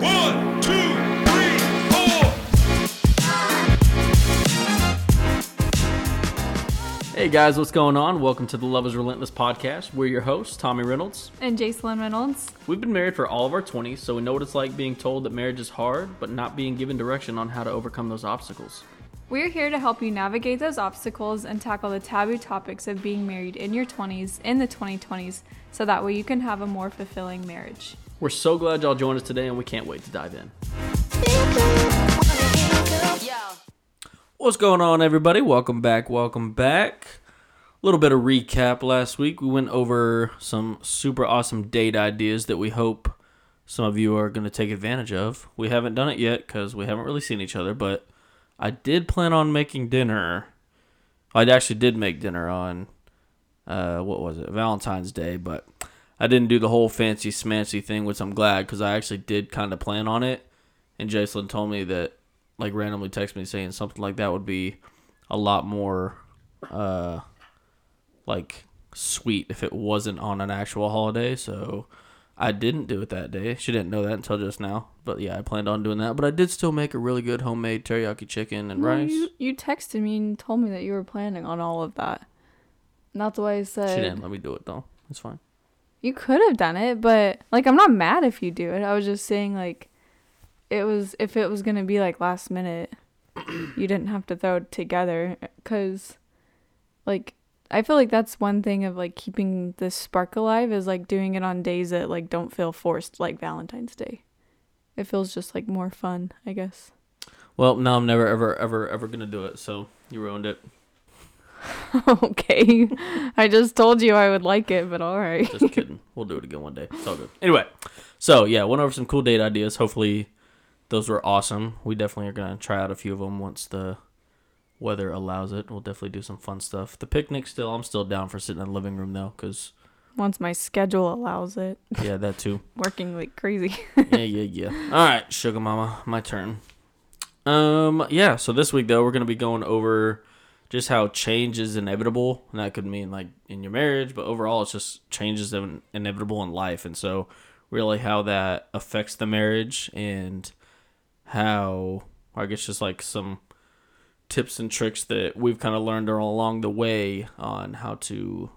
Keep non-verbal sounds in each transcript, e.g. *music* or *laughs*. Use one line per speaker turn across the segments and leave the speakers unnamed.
One, two, three, four.
Hey guys, what's going on? Welcome to the Love is Relentless podcast. We're your hosts, Tommy Reynolds.
And Jacelyn Reynolds.
We've been married for all of our 20s, so we know what it's like being told that marriage is hard, but not being given direction on how to overcome those obstacles.
We're here to help you navigate those obstacles and tackle the taboo topics of being married in your 20s, in the 2020s, so that way you can have a more fulfilling marriage.
We're so glad y'all joined us today, and we can't wait to dive in. What's going on, everybody? Welcome back. Welcome back. A little bit of recap last week. We went over some super awesome date ideas that we hope some of you are going to take advantage of. We haven't done it yet because we haven't really seen each other, but I did plan on making dinner. I actually did make dinner on, uh, what was it, Valentine's Day, but I didn't do the whole fancy smancy thing, which I'm glad because I actually did kind of plan on it. And Jason told me that, like, randomly texted me saying something like that would be a lot more, uh, like, sweet if it wasn't on an actual holiday. So I didn't do it that day. She didn't know that until just now. But yeah, I planned on doing that. But I did still make a really good homemade teriyaki chicken and
No,
rice.
You, you texted me and told me that you were planning on all of that. Not the way I said.
She didn't let me do it though. It's fine.
You could have done it, but like I'm not mad if you do it. I was just saying like it was if it was going to be like last minute, you didn't have to throw it together cuz like I feel like that's one thing of like keeping the spark alive is like doing it on days that like don't feel forced like Valentine's Day. It feels just like more fun, I guess.
Well, no, I'm never, ever, ever, ever gonna do it. So you ruined it. *laughs*
okay. I just told you I would like it, but all right.
Just kidding. *laughs* we'll do it again one day. It's all good. Anyway, so yeah, went over some cool date ideas. Hopefully, those were awesome. We definitely are gonna try out a few of them once the weather allows it. We'll definitely do some fun stuff. The picnic still, I'm still down for sitting in the living room though, cause
Once my schedule allows it, *laughs*
yeah, that too.
working like crazy.
yeah, yeah, yeah. All right, sugar mama, my turn. Um, yeah. So this week though, we're gonna be going over just how change is inevitable, and that could mean like in your marriage, but overall, it's just change is in- inevitable in life, and so really how that affects the marriage and how I guess just like some tips and tricks that we've kind of learned along the way on how to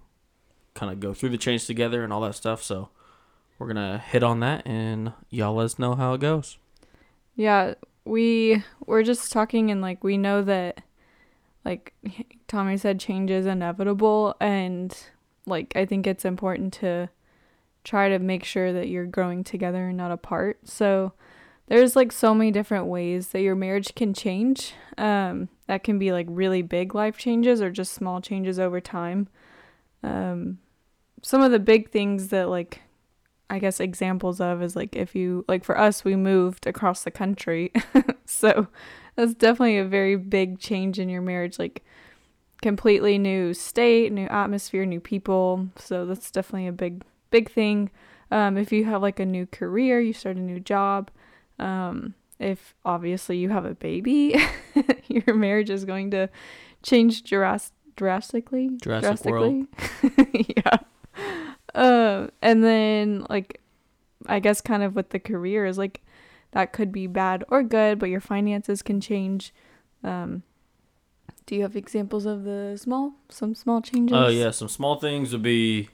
kind of go through the change together and all that stuff. So we're gonna hit on that and y'all let us know how it goes.
Yeah, we we're just talking and like we know that like *laughs* Tommy said change is inevitable and like I think it's important to try to make sure that you're growing together and not apart. So there's like so many different ways that your marriage can change. Um that can be like really big life changes or just small changes over time. Um some of the big things that like I guess examples of is like if you like for us we moved across the country. *laughs* so that's definitely a very big change in your marriage like completely new state, new atmosphere, new people. So that's definitely a big big thing. Um if you have like a new career, you start a new job, um if obviously you have a baby, *laughs* your marriage is going to change dras- drastically.
Jurassic World.
drastically. *laughs* yeah. Uh, and then like I guess kind of with the career is like that could be bad or good, but your finances can change. Um, do you have examples of the small, some small changes?
Oh yeah, some small things would be,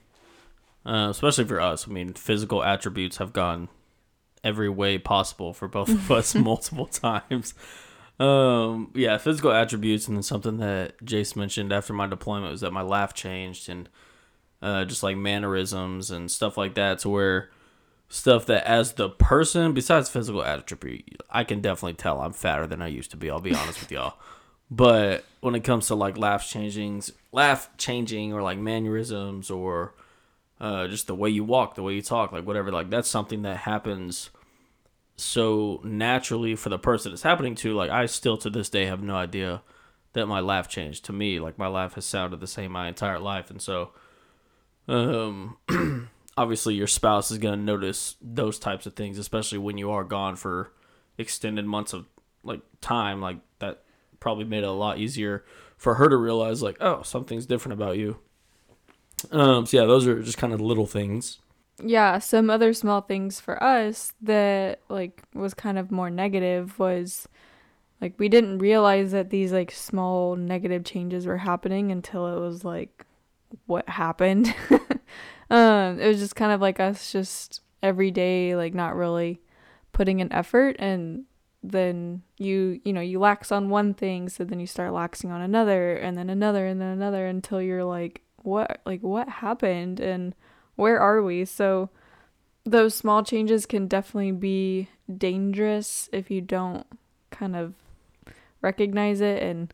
uh, especially for us. I mean, physical attributes have gone every way possible for both of us *laughs* multiple times. Um, yeah, physical attributes, and then something that Jace mentioned after my deployment was that my laugh changed, and uh, just like mannerisms and stuff like that, to where stuff that as the person, besides physical attribute, I can definitely tell I'm fatter than I used to be. I'll be honest with y'all. But when it comes to like laugh changings, laugh changing, or like mannerisms, or uh, just the way you walk, the way you talk, like whatever, like that's something that happens so naturally for the person it's happening to. Like I still to this day have no idea that my laugh changed. To me, like my laugh has sounded the same my entire life, and so um *clears throat* obviously your spouse is going to notice those types of things especially when you are gone for extended months of like time like that probably made it a lot easier for her to realize like oh something's different about you um so yeah those are just kind of little things
yeah, some other small things for us that like was kind of more negative was like we didn't realize that these like small negative changes were happening until it was like what happened. *laughs* um it was just kind of like us just every day like not really putting an effort and then you you know you lax on one thing so then you start laxing on another and then another and then another until you're like what like what happened and where are we so those small changes can definitely be dangerous if you don't kind of recognize it and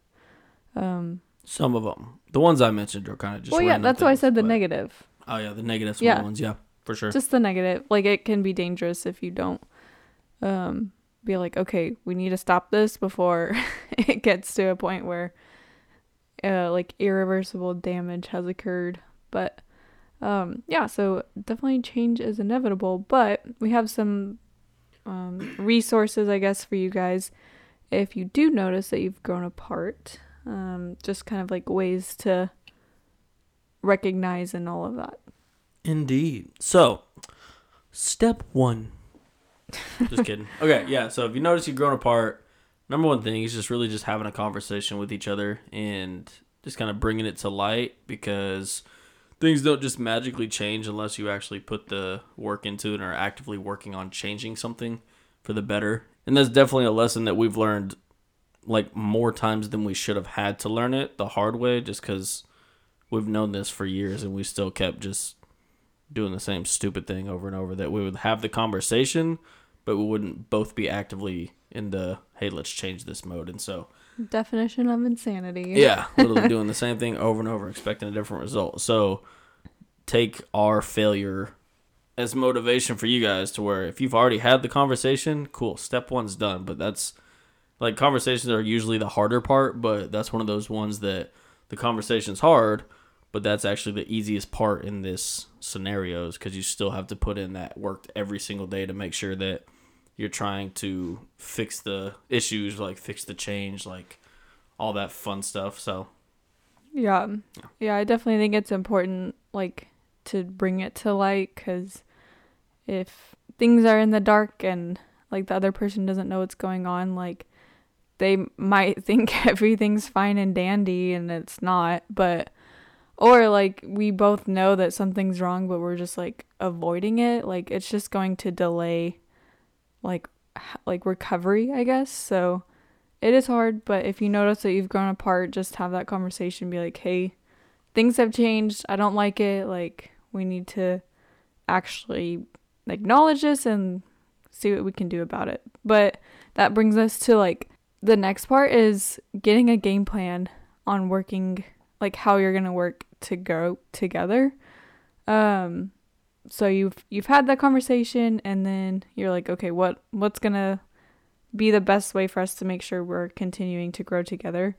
um
Some of them, the ones I mentioned, are kind of just.
well yeah that's why i said the
but-
negative
Oh yeah, the negative small
Yeah.
ones. Yeah, for sure.
just the negative like it can be dangerous if you don't um be like okay we need to stop this before *laughs* it gets to a point where uh like irreversible damage has occurred but um yeah so definitely change is inevitable but we have some um resources i guess for you guys if you do notice that you've grown apart um just kind of like ways to recognize and all of that
Indeed. So, step one. Just *laughs* kidding. Okay, yeah. So if you notice you've grown apart, number one thing is just really just having a conversation with each other and just kind of bringing it to light because things don't just magically change unless you actually put the work into it and are actively working on changing something for the better. And that's definitely a lesson that we've learned like more times than we should have had to learn it the hard way just because we've known this for years and we still kept just doing the same stupid thing over and over that we would have the conversation but we wouldn't both be actively in the hey let's change this mode. And so
definition of insanity.
Yeah *laughs* literally doing the same thing over and over expecting a different result. So take our failure as motivation for you guys to where if you've already had the conversation cool step one's done. But that's like conversations are usually the harder part but that's one of those ones that the conversation's hard but that's actually the easiest part in this scenarios because you still have to put in that work every single day to make sure that you're trying to fix the issues like fix the change like all that fun stuff so
Yeah. Yeah, I definitely think it's important like to bring it to light cuz if things are in the dark and like the other person doesn't know what's going on, like they might *laughs* think everything's fine and dandy and it's not, but or like we both know that something's wrong but we're just like avoiding it, like it's just going to delay like like recovery, I guess. So it is hard, but if you notice that you've grown apart, just have that conversation. Be like, hey, things have changed. I don't like it. Like, we need to actually acknowledge this and see what we can do about it. But that brings us to like the next part is getting a game plan on working, like how you're gonna work to go together. Um, so you've you've had that conversation, and then you're like, okay, what what's gonna be the best way for us to make sure we're continuing to grow together.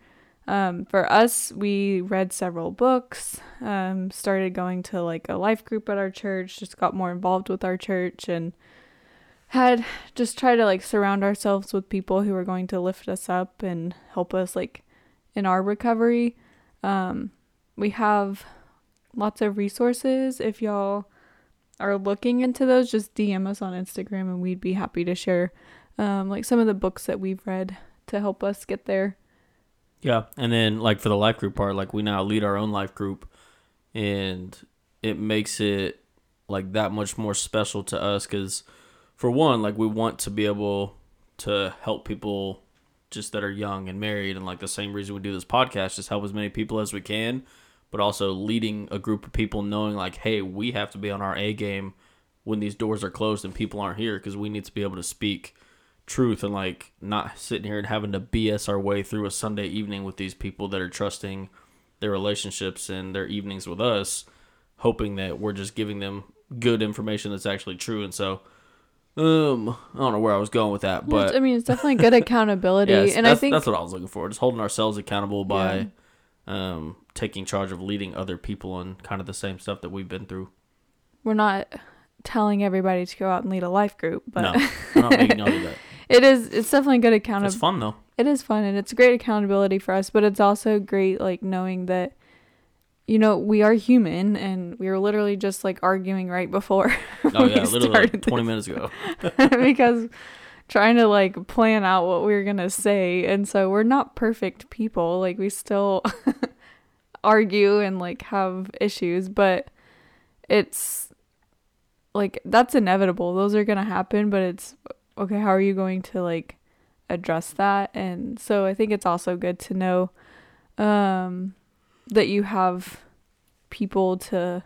Um, for us, we read several books, um, started going to like a life group at our church, just got more involved with our church, and had just try to like surround ourselves with people who are going to lift us up and help us like in our recovery. Um, we have lots of resources. If y'all are looking into those, just DM us on Instagram and we'd be happy to share um, like some of the books that we've read to help us get there.
Yeah, and then like for the life group part, like we now lead our own life group, and it makes it like that much more special to us because, for one, like we want to be able to help people just that are young and married, and like the same reason we do this podcast, just help as many people as we can, but also leading a group of people knowing like, hey, we have to be on our A game when these doors are closed and people aren't here because we need to be able to speak truth and like not sitting here and having to BS our way through a Sunday evening with these people that are trusting their relationships and their evenings with us, hoping that we're just giving them good information that's actually true. And so, um, I don't know where I was going with that, but
I mean, it's definitely good *laughs* accountability, and I think
that's what I was looking for. Just holding ourselves accountable by um, taking charge of leading other people on kind of the same stuff that we've been through.
we're not telling everybody to go out and lead a life group, but
no, I'm not making y'all do that. *laughs*
it is it's definitely good accountability.
It's fun though.
It is fun and it's great accountability for us, but it's also great like knowing that you know, we are human and we were literally just like arguing right before. *laughs*
Oh yeah,
we
literally like
started
twenty minutes ago. *laughs*
because *laughs* trying to like plan out what we were going to say and so we're not perfect people like we still argue and like have issues but it's like that's inevitable those are going to happen but it's okay how are you going to like address that and so i think it's also good to know um that you have people to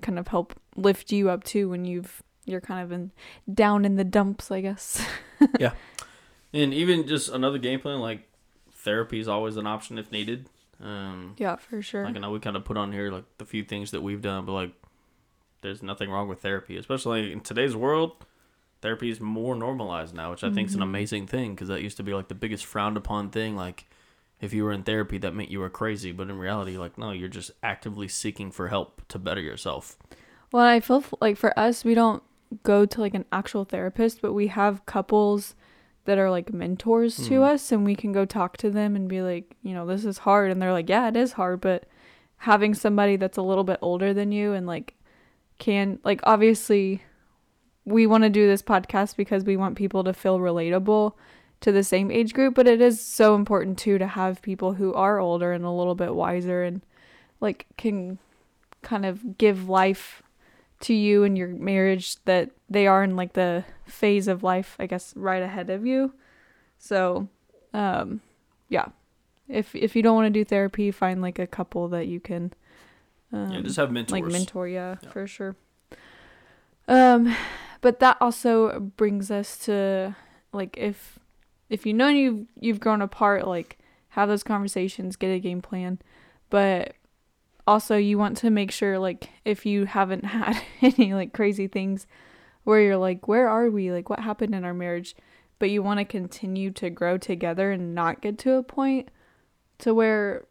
kind of help lift you up too when you've you're kind of in down in the dumps i guess *laughs* yeah.
And even just another game plan, like therapy is always an option if needed. Um,
yeah for sure
like I know we kind of put on here like the few things that we've done, but like there's nothing wrong with therapy, especially in today's world. Therapy is more normalized now, which I think is an amazing thing because that used to be like the biggest frowned upon thing. Like if you were in therapy, that meant you were crazy, but in reality, like no, you're just actively seeking for help to better yourself.
Well, I feel like for us, we don't go to like an actual therapist, but we have couples that are like mentors to
Mhm.
us, and we can go talk to them and be like, you know, this is hard. And they're like, yeah, it is hard, but having somebody that's a little bit older than you and like can, like, obviously, we want to do this podcast because we want people to feel relatable to the same age group, but it is so important too to have people who are older and a little bit wiser and like can kind of give life to you and your marriage that they are in like the phase of life I guess right ahead of you. So, um yeah. If if you don't want to do therapy, find like a couple that you can um,
yeah, just have mentors.
like mentor yeah,
Yeah.
for sure um but that also brings us to like if if you know you've you've grown apart like have those conversations get a game plan but also you want to make sure like if you haven't *laughs* had any like crazy things where you're like where are we? Like what happened in our marriage? But you want to continue to grow together and not get to a point to where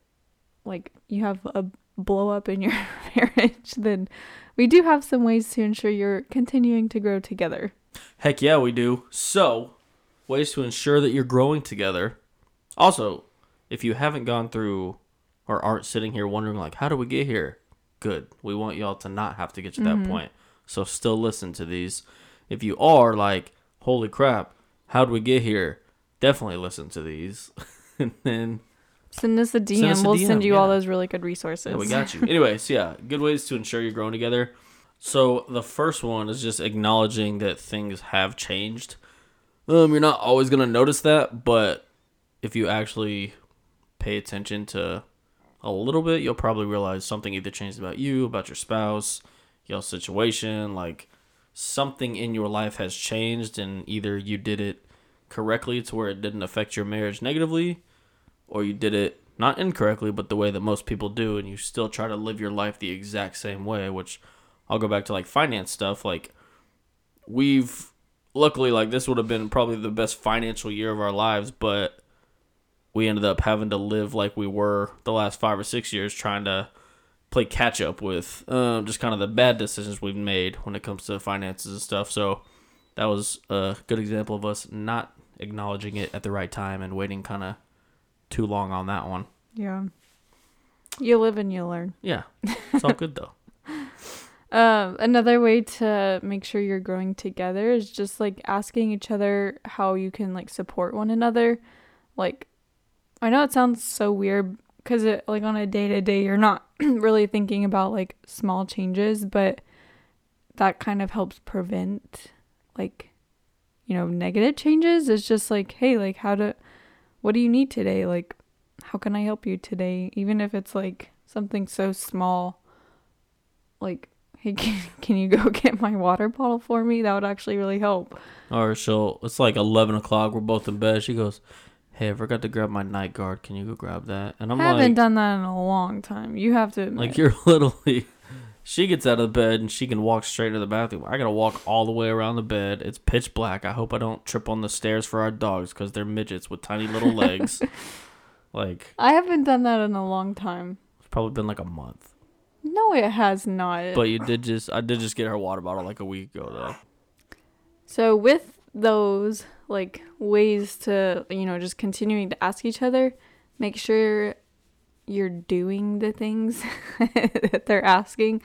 like you have a blow up in your *laughs* marriage then we do have some ways to ensure you're continuing to grow together.
Heck yeah, we do. So, ways to ensure that you're growing together. Also, if you haven't gone through or aren't sitting here wondering, like, how do we get here? Good. We want y'all to not have to get to that mm-hmm. point. So, still listen to these. If you are like, holy crap, how do we get here? Definitely listen to these. *laughs* and then,
send us a dm
us a
we'll
DM,
send you all those really good resources
yeah, we got you. *laughs* Anyways, yeah, good ways to ensure you're growing together. So the first one is just acknowledging that things have changed. Um, you're not always gonna notice that, but if you actually pay attention to a little bit, you'll probably realize something either changed about you, about your spouse, your situation, like something in your life has changed, and either you did it correctly to where it didn't affect your marriage negatively, or you did it not incorrectly, but the way that most people do, and you still try to live your life the exact same way, which I'll go back to like finance stuff. Like, we've luckily, like, this would have been probably the best financial year of our lives, but we ended up having to live like we were the last five or six years trying to play catch up with um, just kind of the bad decisions we've made when it comes to finances and stuff. So, that was a good example of us not acknowledging it at the right time and waiting kind of too long on that one.
yeah you live and you learn
Yeah, it's all good though.
Um, another way to make sure you're growing together is just like asking each other how you can like support one another. Like, I know it sounds so weird because it like on a day to day you're not *clears throat* really thinking about like small changes, but that kind of helps prevent like you know negative changes. It's just like hey, like how to, what do you need today? Like, how can I help you today? Even if it's like something so small, like *laughs* hey can, can you go *laughs* get my water bottle for me that would actually really help
Or she'll, it's like 11 o'clock, we're both in bed. She goes, Hey, I forgot to grab my night guard. Can you go grab that? And I'm like,
i haven't
like,
done that in a long time you have to admit.
like, you're *laughs* literally, she gets out of bed and she can walk straight to the bathroom. I gotta walk all the way around the bed. It's pitch black. I hope I don't trip on the stairs for our dogs because they're midgets with tiny little legs. like,
i haven't done that in a long time
it's probably been like a month.
No it has not
But you did just, I did just get her water bottle like a week ago though.
so with those like ways to you know just continuing to ask each other make sure you're doing the things *laughs* that they're asking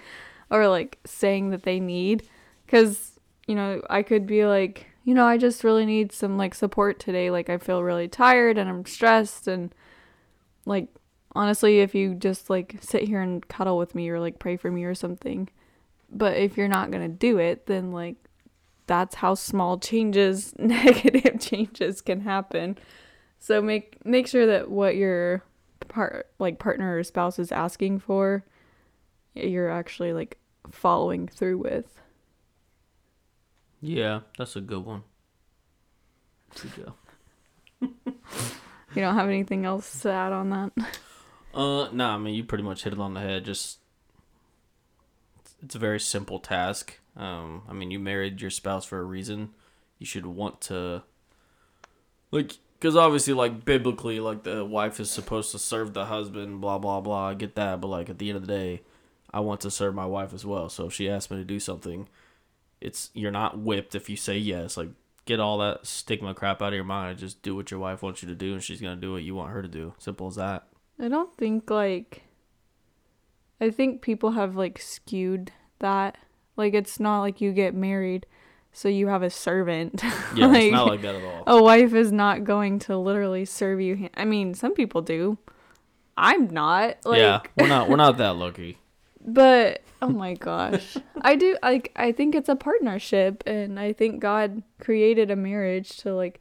or like saying that they need cuz you know, I could be like, you know, I just really need some like support today. Like I feel really tired and I'm stressed and like honestly, if you just like sit here and cuddle with me or like pray for me or something, but if you're not going to do it, then like that's how small changes, *laughs* negative changes can happen. So make make sure that what your part like partner or spouse is asking for, you're actually like following through with.
Yeah, that's a good one. Good job. *laughs*
You don't have anything else to add on that? *laughs*
Uh, nah, I mean, you pretty much hit it on the head. Just, it's a very simple task. Um, I mean, you married your spouse for a reason. You should want to, like, because obviously, like, biblically, like, the wife is supposed to serve the husband, blah, blah, blah. Get that. But, like, at the end of the day, I want to serve my wife as well. So if she asks me to do something, it's, you're not whipped if you say yes. Like, get all that stigma crap out of your mind. Just do what your wife wants you to do, and she's going to do what you want her to do. Simple as that.
I don't think like I think people have like skewed that. Like it's not like you get married so you have a servant. *laughs*
Yeah, it's not like that at all.
a wife is not going to literally serve you. I mean, some people do. I'm not. Like
yeah, we're not we're not that lucky. *laughs*
but oh my gosh. I do like I think it's a partnership and I think God created a marriage to like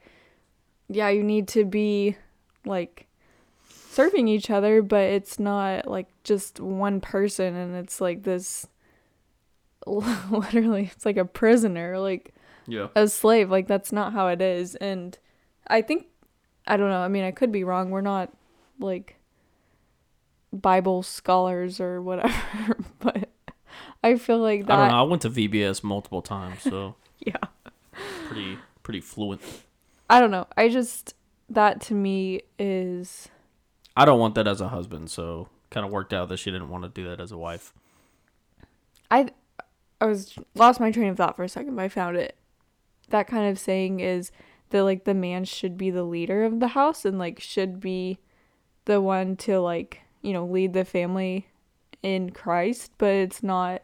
yeah, you need to be like serving each other, but it's not like just one person and it's like this *laughs* literally it's like a prisoner, like
Yeah.
a slave. Like that's not how it is. And I think I don't know. I mean, I could be wrong. We're not like Bible scholars or whatever, *laughs* but I feel like that.
I don't know. I went to VBS multiple times, so *laughs*
Yeah.
pretty pretty fluent.
I don't know. I just that to me is
I don't want that as a husband, so kind of worked out that she didn't want to do that as a wife.
I I was lost my train of thought for a second, but I found it. That kind of saying is that like the man should be the leader of the house and like should be the one to like, you know, lead the family in Christ, but it's not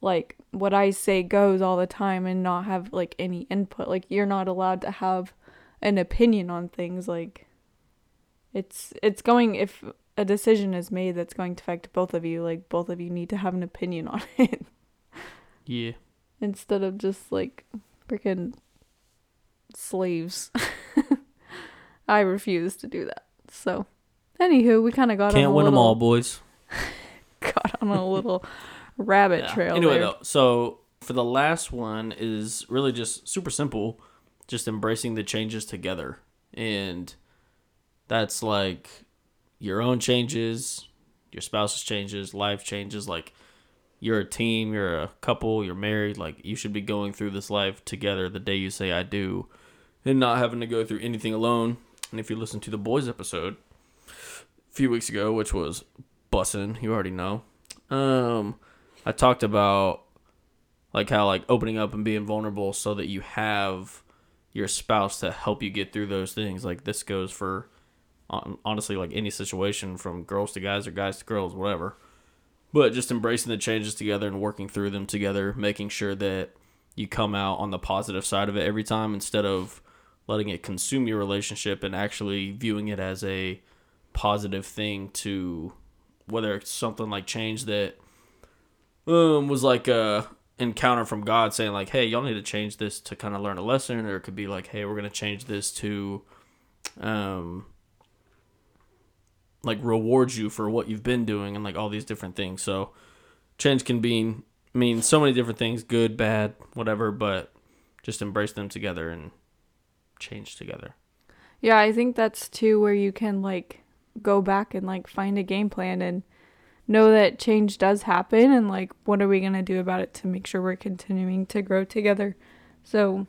like what I say goes all the time and not have like any input. Like you're not allowed to have an opinion on things like it's it's going if a decision is made that's going to affect both of you, like both of you need to have an opinion *laughs* on it
Yeah.
instead of just like freaking slaves. *laughs* I refuse to do that. So, anywho, we kind of got
Can't
on a
win them all, boys. *laughs*
got on a little rabbit
Yeah.
trail.
Anyway,
there.
though, so for the last one is really just super simple, just embracing the changes together, and that's like your own changes, your spouse's changes, life changes. Like you're a team, you're a couple, you're married. Like you should be going through this life together the day you say I do, and not having to go through anything alone. And if you listen to the boys episode a few weeks ago, which was bussin', you already know. Um, I talked about like how like opening up and being vulnerable so that you have your spouse to help you get through those things. Like this goes for honestly like any situation from girls to guys or guys to girls, whatever. But just embracing the changes together and working through them together, making sure that you come out on the positive side of it every time instead of letting it consume your relationship and actually viewing it as a positive thing to whether it's something like change that um was like a encounter from God saying like, "Hey, y'all need to change this to kind of learn a lesson," or it could be like, "Hey, we're gonna change this to, um, like rewards you for what you've been doing and like all these different things." So, change can be mean so many different things, good, bad, whatever, but just embrace them together and change together.
Yeah, I think that's too where you can like go back and like find a game plan and know that change does happen and like what are we going to do about it to make sure we're continuing to grow together. So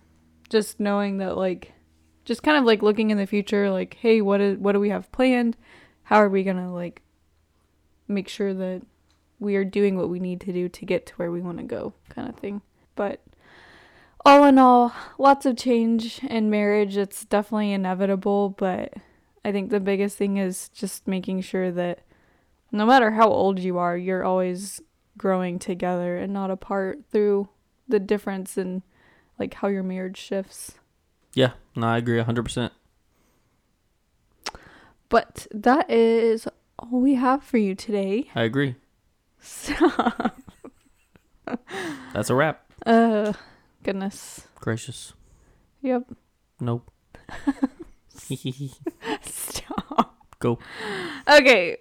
just knowing that like just kind of like looking in the future like hey, what is what do we have planned? How are we going to like make sure that we are doing what we need to do to get to where we want to go kind of thing. But all in all, lots of change in marriage. It's definitely inevitable, but I think the biggest thing is just making sure that no matter how old you are, you're always growing together and not apart through the difference in like how your marriage shifts.
Yeah, no, I agree 100%.
But that is all we have for you today.
I agree.
Stop. *laughs*
That's a wrap.
Uh, goodness.
Gracious.
Yep.
Nope. *laughs* *laughs*
Stop.
Go.
Okay,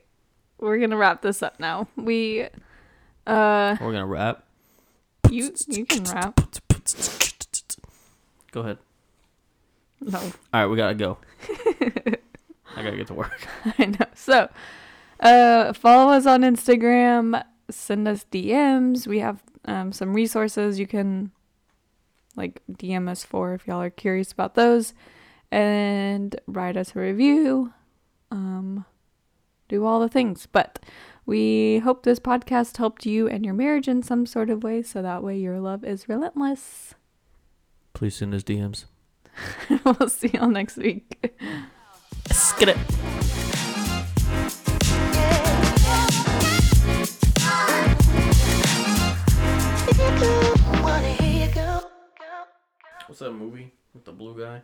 we're gonna wrap this up now. We, uh,
We're gonna wrap.
you you can wrap.
Go ahead.
No,
All right, we gotta go. I gotta get to work. *laughs* *laughs*
I know. So, uh, follow us on Instagram. Send us DMs. We have um, some resources you can like DM us for if y'all are curious about those, and write us a review. Um, do all the things. But we hope this podcast helped you and your marriage in some sort of way, so that way your love is relentless.
Please send us DMs. *laughs*
we'll see y'all next week.
Get it. What's that movie with the blue guy?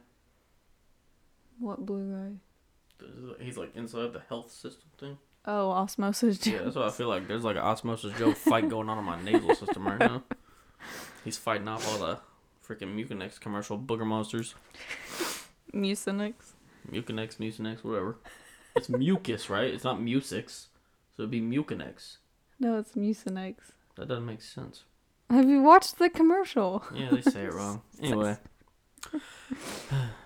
What blue guy?
He's like inside the health system thing.
Oh, osmosis.
Yeah, that's what I feel like. There's like an Osmosis Jones fight going on in my nasal system right now. He's fighting off all the freaking Mucinex commercial booger monsters.
Mucinex.
Mucinex, Mucinex, whatever. It's *laughs* mucus, right? It's not Musix. So it'd be Mucinex.
No, it's Mucinex.
That doesn't make sense.
Have you watched the commercial?
Yeah, they say it wrong. *laughs* Anyway. *laughs*